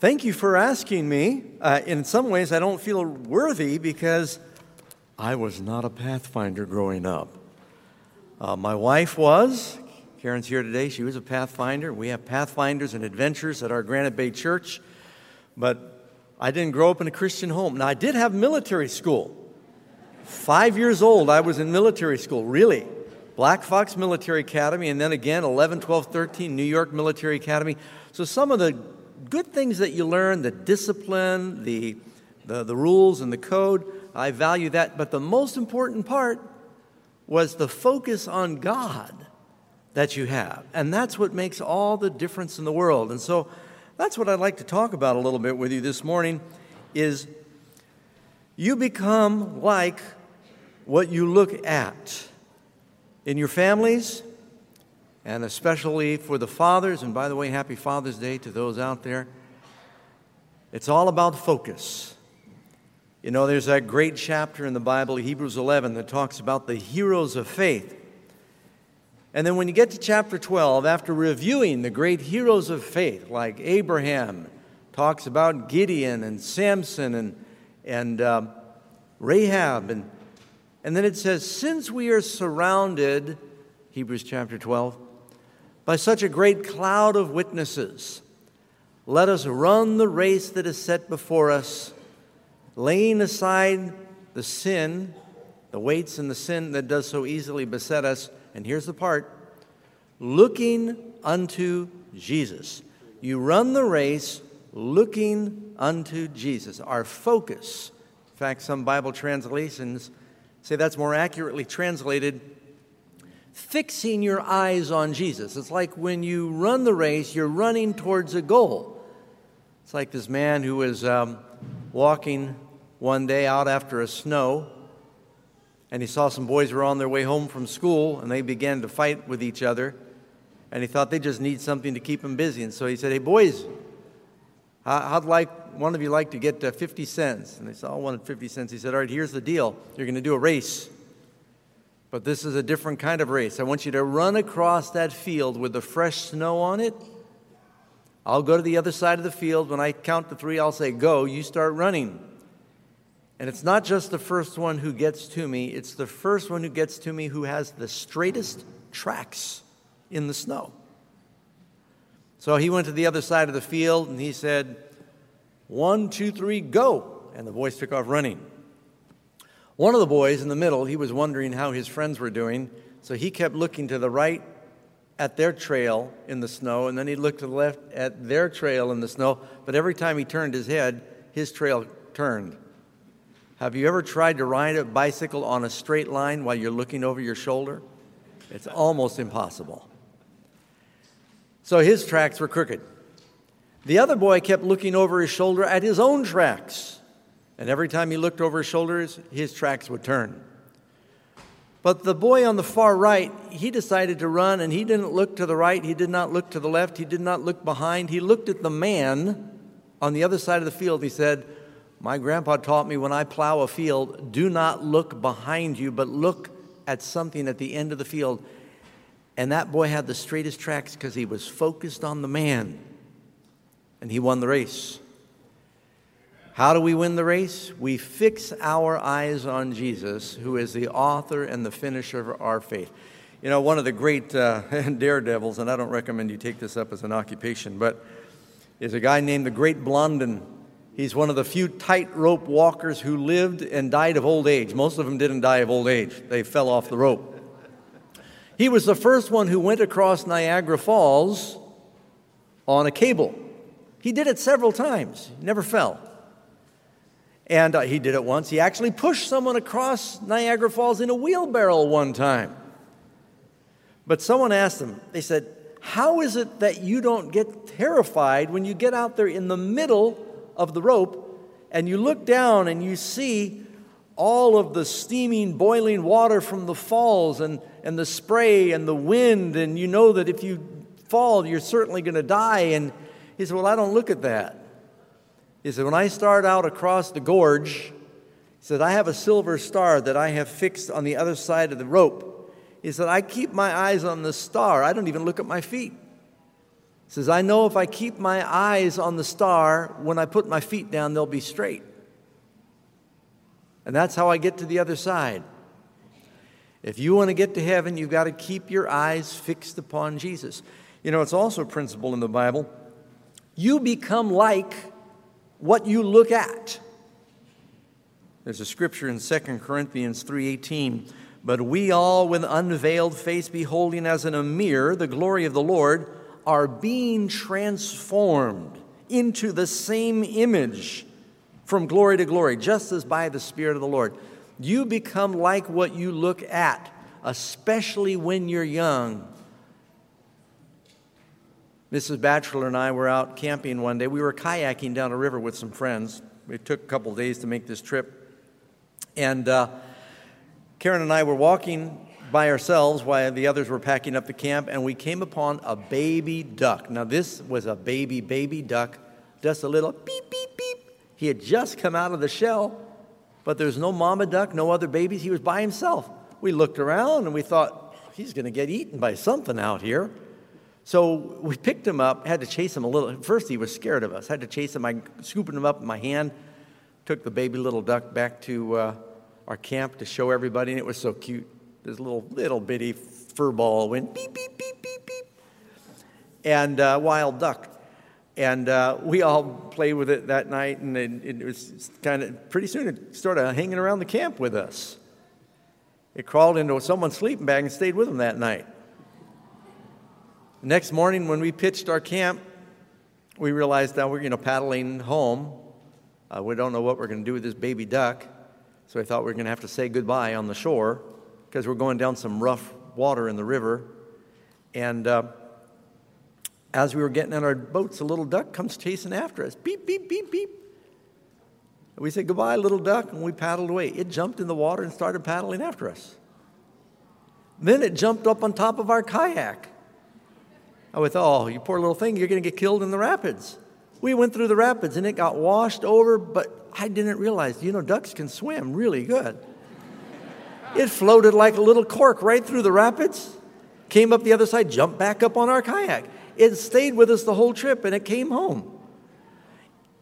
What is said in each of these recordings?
Thank you for asking me. Uh, in some ways, I don't feel worthy because I was not a Pathfinder growing up. Uh, my wife was. Karen's here today. She was a Pathfinder. We have Pathfinders and Adventurers at our Granite Bay Church, but I didn't grow up in a Christian home. Now, I did have military school. Five years old, I was in military school, really. Black Fox Military Academy, and then again, 11, 12, 13, New York Military Academy. So, some of the good things that you learn, the discipline, the, the, the rules, and the code, I value that. But the most important part was the focus on God that you have. And that's what makes all the difference in the world. And so that's what I'd like to talk about a little bit with you this morning is you become like what you look at in your families and especially for the fathers and by the way happy father's day to those out there it's all about focus you know, there's that great chapter in the Bible, Hebrews 11, that talks about the heroes of faith. And then when you get to chapter 12, after reviewing the great heroes of faith, like Abraham, talks about Gideon and Samson and, and uh, Rahab, and, and then it says, Since we are surrounded, Hebrews chapter 12, by such a great cloud of witnesses, let us run the race that is set before us laying aside the sin, the weights and the sin that does so easily beset us. And here's the part looking unto Jesus. You run the race looking unto Jesus. Our focus, in fact, some Bible translations say that's more accurately translated fixing your eyes on Jesus. It's like when you run the race, you're running towards a goal. It's like this man who was um, walking one day out after a snow, and he saw some boys were on their way home from school, and they began to fight with each other. And he thought they just need something to keep them busy. And so he said, Hey, boys, how'd like one of you like to get uh, 50 cents? And they said, I wanted 50 cents. He said, All right, here's the deal. You're going to do a race. But this is a different kind of race. I want you to run across that field with the fresh snow on it. I'll go to the other side of the field. When I count to three, I'll say, Go. You start running. And it's not just the first one who gets to me, it's the first one who gets to me who has the straightest tracks in the snow. So he went to the other side of the field and he said, One, two, three, go. And the boys took off running. One of the boys in the middle, he was wondering how his friends were doing, so he kept looking to the right at their trail in the snow, and then he looked to the left at their trail in the snow. But every time he turned his head, his trail turned. Have you ever tried to ride a bicycle on a straight line while you're looking over your shoulder? It's almost impossible. So his tracks were crooked. The other boy kept looking over his shoulder at his own tracks. And every time he looked over his shoulders, his tracks would turn. But the boy on the far right, he decided to run and he didn't look to the right, he did not look to the left, he did not look behind. He looked at the man on the other side of the field. He said, my grandpa taught me when I plow a field, do not look behind you, but look at something at the end of the field. And that boy had the straightest tracks because he was focused on the man. And he won the race. How do we win the race? We fix our eyes on Jesus, who is the author and the finisher of our faith. You know, one of the great uh, daredevils, and I don't recommend you take this up as an occupation, but is a guy named the Great Blondin. He's one of the few tightrope walkers who lived and died of old age. Most of them didn't die of old age, they fell off the rope. He was the first one who went across Niagara Falls on a cable. He did it several times, never fell. And uh, he did it once. He actually pushed someone across Niagara Falls in a wheelbarrow one time. But someone asked him, they said, How is it that you don't get terrified when you get out there in the middle of the rope and you look down and you see all of the steaming, boiling water from the falls and, and the spray and the wind, and you know that if you fall, you're certainly going to die. And he said, Well, I don't look at that. He said, When I start out across the gorge, he said, I have a silver star that I have fixed on the other side of the rope. He said, I keep my eyes on the star. I don't even look at my feet. He says, I know if I keep my eyes on the star, when I put my feet down, they'll be straight. And that's how I get to the other side. If you want to get to heaven, you've got to keep your eyes fixed upon Jesus. You know, it's also a principle in the Bible. You become like what you look at. There's a scripture in 2 Corinthians 3:18, but we all with unveiled face beholding as in a mirror the glory of the Lord are being transformed into the same image from glory to glory, just as by the Spirit of the Lord. You become like what you look at, especially when you're young. Mrs. Batchelor and I were out camping one day. We were kayaking down a river with some friends. It took a couple days to make this trip. And uh, Karen and I were walking by ourselves while the others were packing up the camp, and we came upon a baby duck. Now, this was a baby, baby duck, just a little beep, beep, beep he had just come out of the shell, but there's no mama duck, no other babies. He was by himself. We looked around and we thought, he's going to get eaten by something out here. So we picked him up, had to chase him a little. At First, he was scared of us. Had to chase him. I scooping him up in my hand, took the baby little duck back to uh, our camp to show everybody, and it was so cute. This little little bitty fur ball went beep beep beep beep beep, and uh, wild duck. And uh, we all played with it that night, and it, it was kind of pretty soon it started hanging around the camp with us. It crawled into someone's sleeping bag and stayed with them that night. Next morning, when we pitched our camp, we realized that we're you know paddling home. Uh, we don't know what we're going to do with this baby duck, so I thought we are going to have to say goodbye on the shore because we're going down some rough water in the river. And uh, as we were getting in our boats, a little duck comes chasing after us. Beep, beep, beep, beep. We said, Goodbye, little duck, and we paddled away. It jumped in the water and started paddling after us. Then it jumped up on top of our kayak. I thought, Oh, you poor little thing, you're going to get killed in the rapids. We went through the rapids and it got washed over, but I didn't realize, you know, ducks can swim really good. It floated like a little cork right through the rapids, came up the other side, jumped back up on our kayak. It stayed with us the whole trip and it came home.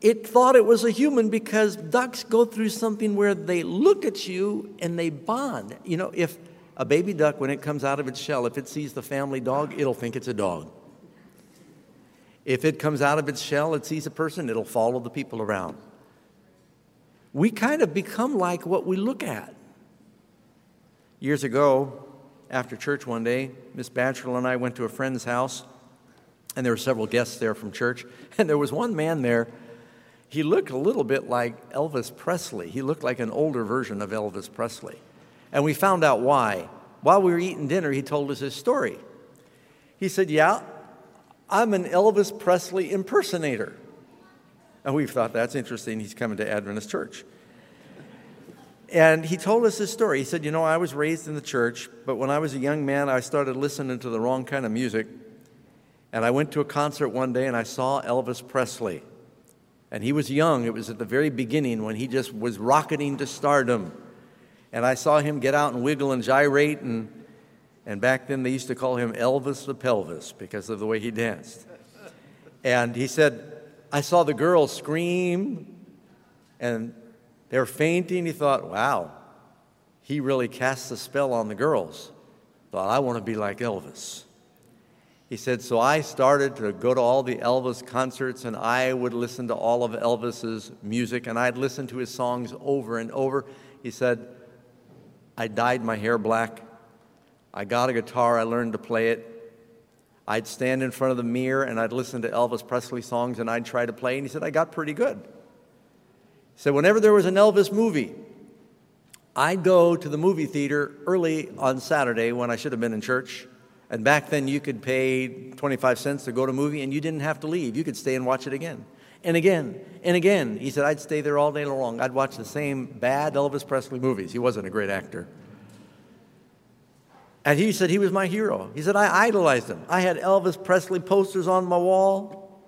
It thought it was a human because ducks go through something where they look at you and they bond. You know, if a baby duck, when it comes out of its shell, if it sees the family dog, it'll think it's a dog. If it comes out of its shell, it sees a person, it'll follow the people around. We kind of become like what we look at. Years ago, after church one day, Miss Batchelor and I went to a friend's house and there were several guests there from church. And there was one man there. He looked a little bit like Elvis Presley. He looked like an older version of Elvis Presley. And we found out why. While we were eating dinner, he told us his story. He said, Yeah, I'm an Elvis Presley impersonator. And we thought that's interesting. He's coming to Adventist church. And he told us his story. He said, You know, I was raised in the church, but when I was a young man, I started listening to the wrong kind of music. And I went to a concert one day and I saw Elvis Presley. And he was young. It was at the very beginning when he just was rocketing to stardom. And I saw him get out and wiggle and gyrate. And, and back then they used to call him Elvis the Pelvis because of the way he danced. And he said, I saw the girls scream and they were fainting. He thought, wow, he really casts a spell on the girls. Thought, I want to be like Elvis. He said, So I started to go to all the Elvis concerts and I would listen to all of Elvis's music and I'd listen to his songs over and over. He said, I dyed my hair black. I got a guitar, I learned to play it. I'd stand in front of the mirror and I'd listen to Elvis Presley songs and I'd try to play. And he said, I got pretty good. He said, Whenever there was an Elvis movie, I'd go to the movie theater early on Saturday when I should have been in church and back then, you could pay 25 cents to go to a movie and you didn't have to leave. You could stay and watch it again and again and again. He said, I'd stay there all day long. I'd watch the same bad Elvis Presley movies. He wasn't a great actor. And he said he was my hero. He said, I idolized him. I had Elvis Presley posters on my wall.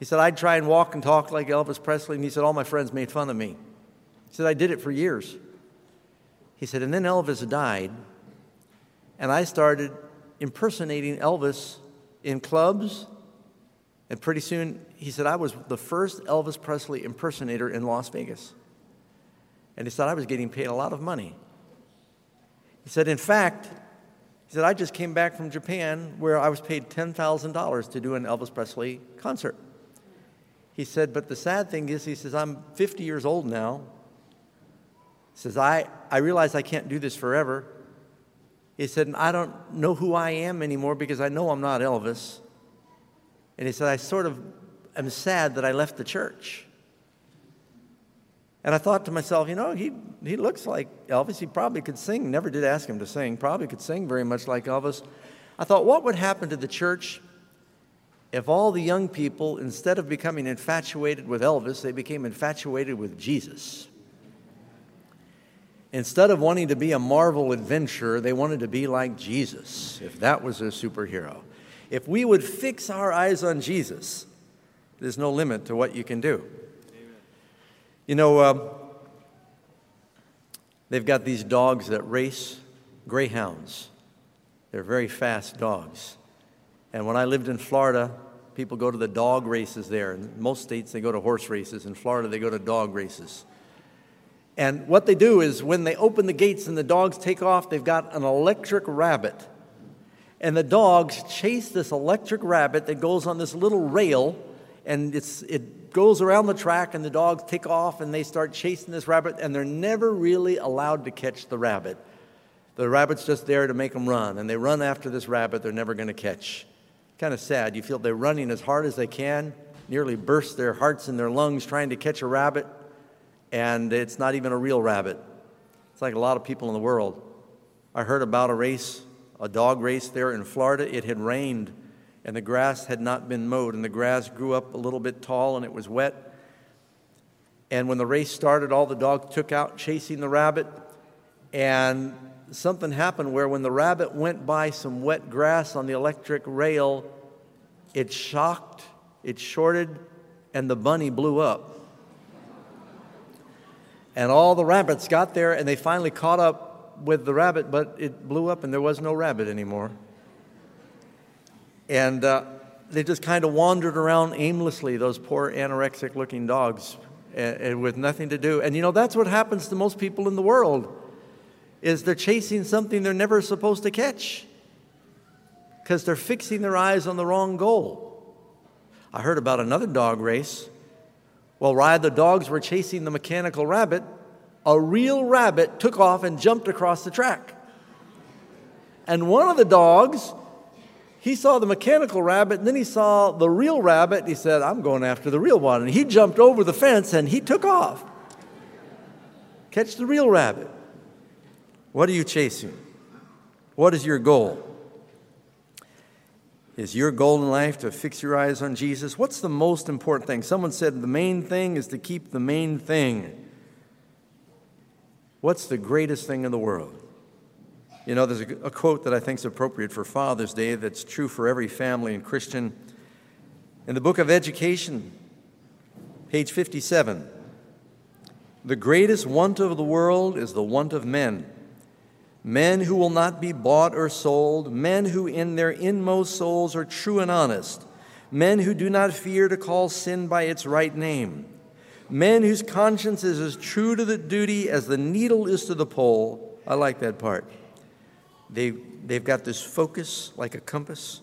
He said, I'd try and walk and talk like Elvis Presley. And he said, all my friends made fun of me. He said, I did it for years. He said, and then Elvis died. And I started impersonating Elvis in clubs. And pretty soon, he said, I was the first Elvis Presley impersonator in Las Vegas. And he said, I was getting paid a lot of money. He said, in fact, he said, I just came back from Japan where I was paid $10,000 to do an Elvis Presley concert. He said, but the sad thing is, he says, I'm 50 years old now. He says, I, I realize I can't do this forever. He said, I don't know who I am anymore because I know I'm not Elvis. And he said, I sort of am sad that I left the church. And I thought to myself, you know, he, he looks like Elvis. He probably could sing. Never did ask him to sing. Probably could sing very much like Elvis. I thought, what would happen to the church if all the young people, instead of becoming infatuated with Elvis, they became infatuated with Jesus? Instead of wanting to be a Marvel adventurer, they wanted to be like Jesus, if that was a superhero. If we would fix our eyes on Jesus, there's no limit to what you can do. You know, uh, they've got these dogs that race greyhounds. They're very fast dogs. And when I lived in Florida, people go to the dog races there. In most states, they go to horse races. In Florida, they go to dog races. And what they do is when they open the gates and the dogs take off, they've got an electric rabbit. And the dogs chase this electric rabbit that goes on this little rail, and it's, it goes around the track, and the dogs take off and they start chasing this rabbit, and they're never really allowed to catch the rabbit. The rabbit's just there to make them run, and they run after this rabbit they're never going to catch. Kind of sad. You feel they're running as hard as they can, nearly burst their hearts and their lungs trying to catch a rabbit, and it's not even a real rabbit. It's like a lot of people in the world. I heard about a race, a dog race there in Florida. It had rained and the grass had not been mowed, and the grass grew up a little bit tall and it was wet. And when the race started, all the dogs took out chasing the rabbit, and something happened where when the rabbit went by some wet grass on the electric rail, it shocked, it shorted, and the bunny blew up. And all the rabbits got there and they finally caught up with the rabbit, but it blew up and there was no rabbit anymore. And uh, they just kind of wandered around aimlessly, those poor anorexic looking dogs, and, and with nothing to do. And you know, that's what happens to most people in the world is they're chasing something they're never supposed to catch because they're fixing their eyes on the wrong goal. I heard about another dog race while while the dogs were chasing the mechanical rabbit, a real rabbit took off and jumped across the track. And one of the dogs, he saw the mechanical rabbit, and then he saw the real rabbit, and he said, I'm going after the real one. And he jumped over the fence and he took off. Catch the real rabbit. What are you chasing? What is your goal? Is your goal in life to fix your eyes on Jesus? What's the most important thing? Someone said the main thing is to keep the main thing. What's the greatest thing in the world? You know, there's a, a quote that I think is appropriate for Father's Day that's true for every family and Christian. In the book of Education, page 57, the greatest want of the world is the want of men men who will not be bought or sold, men who in their inmost souls are true and honest, men who do not fear to call sin by its right name, men whose conscience is as true to the duty as the needle is to the pole. I like that part. They, they've got this focus like a compass.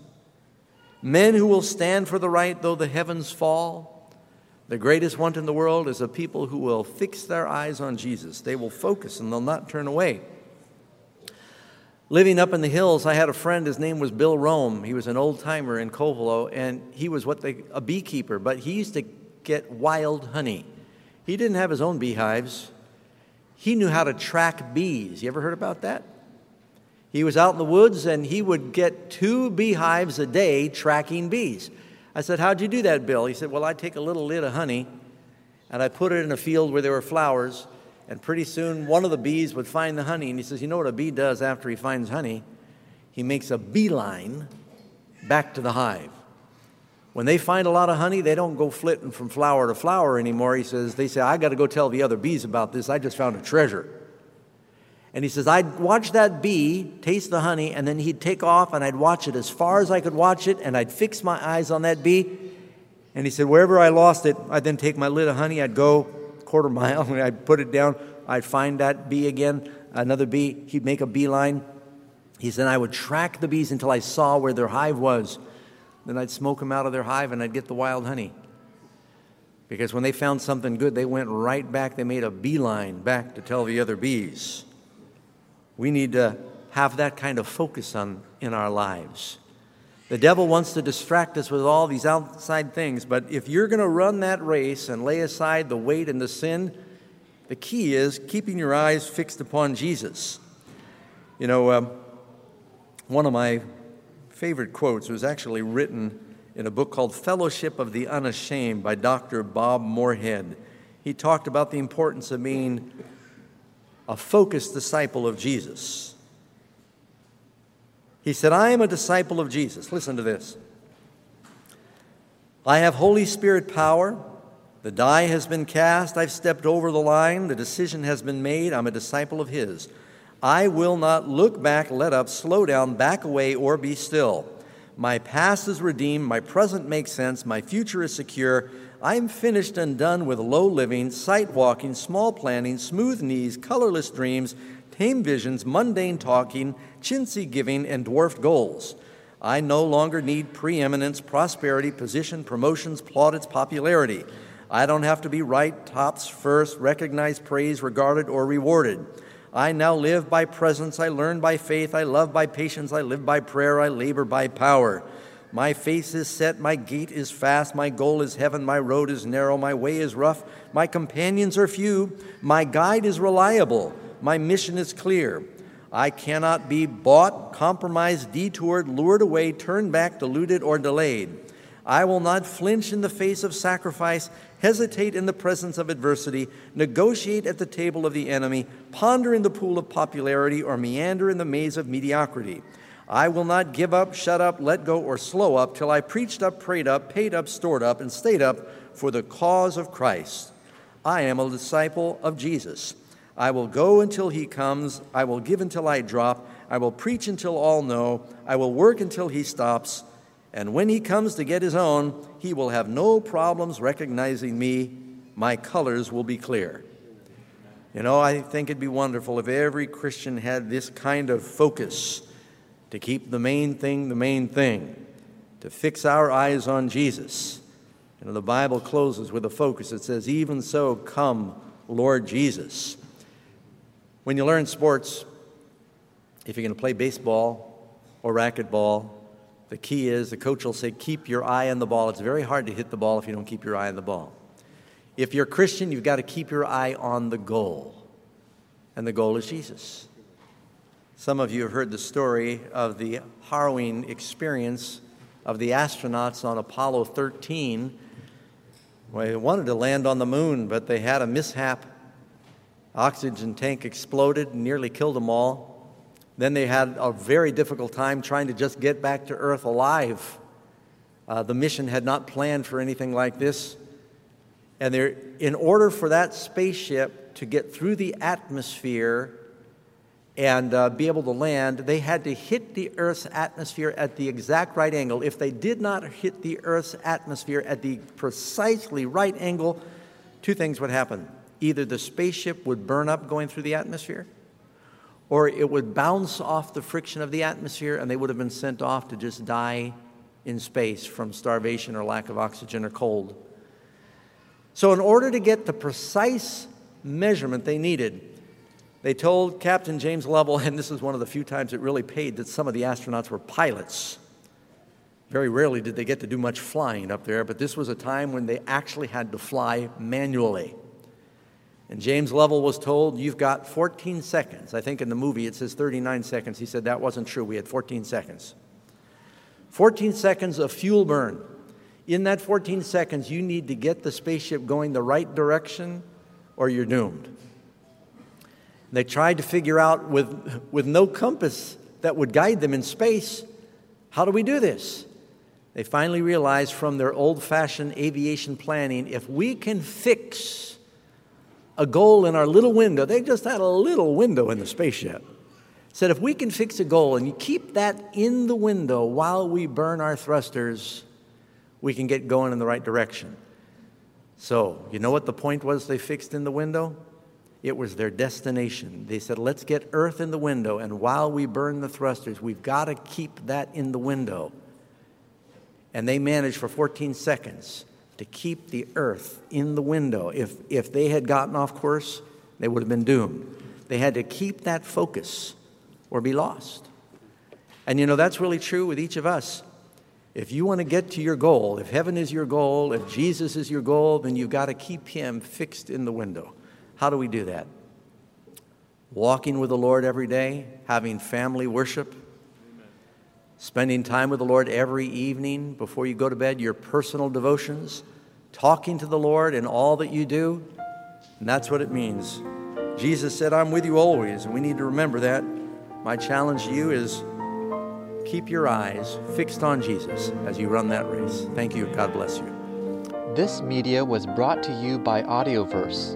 Men who will stand for the right though the heavens fall. The greatest want in the world is a people who will fix their eyes on Jesus. They will focus and they'll not turn away. Living up in the hills, I had a friend, his name was Bill Rome. He was an old timer in Covelo, and he was what they, a beekeeper, but he used to get wild honey. He didn't have his own beehives. He knew how to track bees. You ever heard about that? He was out in the woods and he would get two beehives a day tracking bees. I said, How'd you do that, Bill? He said, Well, I take a little lid of honey and I put it in a field where there were flowers and pretty soon, one of the bees would find the honey. And he says, You know what a bee does after he finds honey? He makes a beeline back to the hive. When they find a lot of honey, they don't go flitting from flower to flower anymore. He says, They say, I got to go tell the other bees about this. I just found a treasure. And he says, I'd watch that bee taste the honey, and then he'd take off, and I'd watch it as far as I could watch it, and I'd fix my eyes on that bee. And he said, wherever I lost it, I'd then take my lid of honey, I'd go quarter mile, and I'd put it down, I'd find that bee again, another bee, he'd make a beeline. He said, I would track the bees until I saw where their hive was. Then I'd smoke them out of their hive, and I'd get the wild honey. Because when they found something good, they went right back, they made a beeline back to tell the other bees. We need to have that kind of focus on in our lives. The devil wants to distract us with all these outside things, but if you're going to run that race and lay aside the weight and the sin, the key is keeping your eyes fixed upon Jesus. You know, um, one of my favorite quotes was actually written in a book called Fellowship of the Unashamed by Dr. Bob Moorhead. He talked about the importance of being a focused disciple of Jesus. He said, I am a disciple of Jesus. Listen to this. I have Holy Spirit power. The die has been cast. I've stepped over the line. The decision has been made. I'm a disciple of His. I will not look back, let up, slow down, back away, or be still. My past is redeemed. My present makes sense. My future is secure. I'm finished and done with low living, sight walking, small planning, smooth knees, colorless dreams, tame visions, mundane talking, chintzy giving, and dwarfed goals. I no longer need preeminence, prosperity, position, promotions, plaudits, popularity. I don't have to be right, tops, first, recognized, praised, regarded, or rewarded. I now live by presence, I learn by faith, I love by patience, I live by prayer, I labor by power. My face is set, my gait is fast, my goal is heaven, my road is narrow, my way is rough, my companions are few, my guide is reliable, my mission is clear. I cannot be bought, compromised, detoured, lured away, turned back, deluded, or delayed. I will not flinch in the face of sacrifice, hesitate in the presence of adversity, negotiate at the table of the enemy, ponder in the pool of popularity, or meander in the maze of mediocrity. I will not give up, shut up, let go, or slow up till I preached up, prayed up, paid up, stored up, and stayed up for the cause of Christ. I am a disciple of Jesus. I will go until he comes. I will give until I drop. I will preach until all know. I will work until he stops. And when he comes to get his own, he will have no problems recognizing me. My colors will be clear. You know, I think it'd be wonderful if every Christian had this kind of focus to keep the main thing the main thing, to fix our eyes on Jesus. And the Bible closes with a focus. It says, Even so, come, Lord Jesus. When you learn sports, if you're going to play baseball or racquetball, the key is the coach will say, Keep your eye on the ball. It's very hard to hit the ball if you don't keep your eye on the ball. If you're a Christian, you've got to keep your eye on the goal. And the goal is Jesus. Some of you have heard the story of the harrowing experience of the astronauts on Apollo 13. Well, they wanted to land on the moon, but they had a mishap. Oxygen tank exploded and nearly killed them all. Then they had a very difficult time trying to just get back to Earth alive. Uh, the mission had not planned for anything like this. And in order for that spaceship to get through the atmosphere and uh, be able to land, they had to hit the Earth's atmosphere at the exact right angle. If they did not hit the Earth's atmosphere at the precisely right angle, two things would happen. Either the spaceship would burn up going through the atmosphere, or it would bounce off the friction of the atmosphere and they would have been sent off to just die in space from starvation or lack of oxygen or cold. So, in order to get the precise measurement they needed, they told Captain James Lovell, and this is one of the few times it really paid, that some of the astronauts were pilots. Very rarely did they get to do much flying up there, but this was a time when they actually had to fly manually. And James Lovell was told, You've got 14 seconds. I think in the movie it says 39 seconds. He said that wasn't true. We had 14 seconds. 14 seconds of fuel burn. In that 14 seconds, you need to get the spaceship going the right direction or you're doomed. They tried to figure out with, with no compass that would guide them in space how do we do this? They finally realized from their old fashioned aviation planning if we can fix a goal in our little window. They just had a little window in the spaceship. Said if we can fix a goal and you keep that in the window while we burn our thrusters, we can get going in the right direction. So, you know what the point was they fixed in the window? It was their destination. They said, let's get earth in the window, and while we burn the thrusters, we've got to keep that in the window. And they managed for 14 seconds to keep the earth in the window. If, if they had gotten off course, they would have been doomed. They had to keep that focus or be lost. And you know, that's really true with each of us. If you want to get to your goal, if heaven is your goal, if Jesus is your goal, then you've got to keep him fixed in the window. How do we do that? Walking with the Lord every day, having family worship, spending time with the Lord every evening before you go to bed, your personal devotions, talking to the Lord in all that you do. And that's what it means. Jesus said, I'm with you always, and we need to remember that. My challenge to you is keep your eyes fixed on Jesus as you run that race. Thank you. God bless you. This media was brought to you by Audioverse,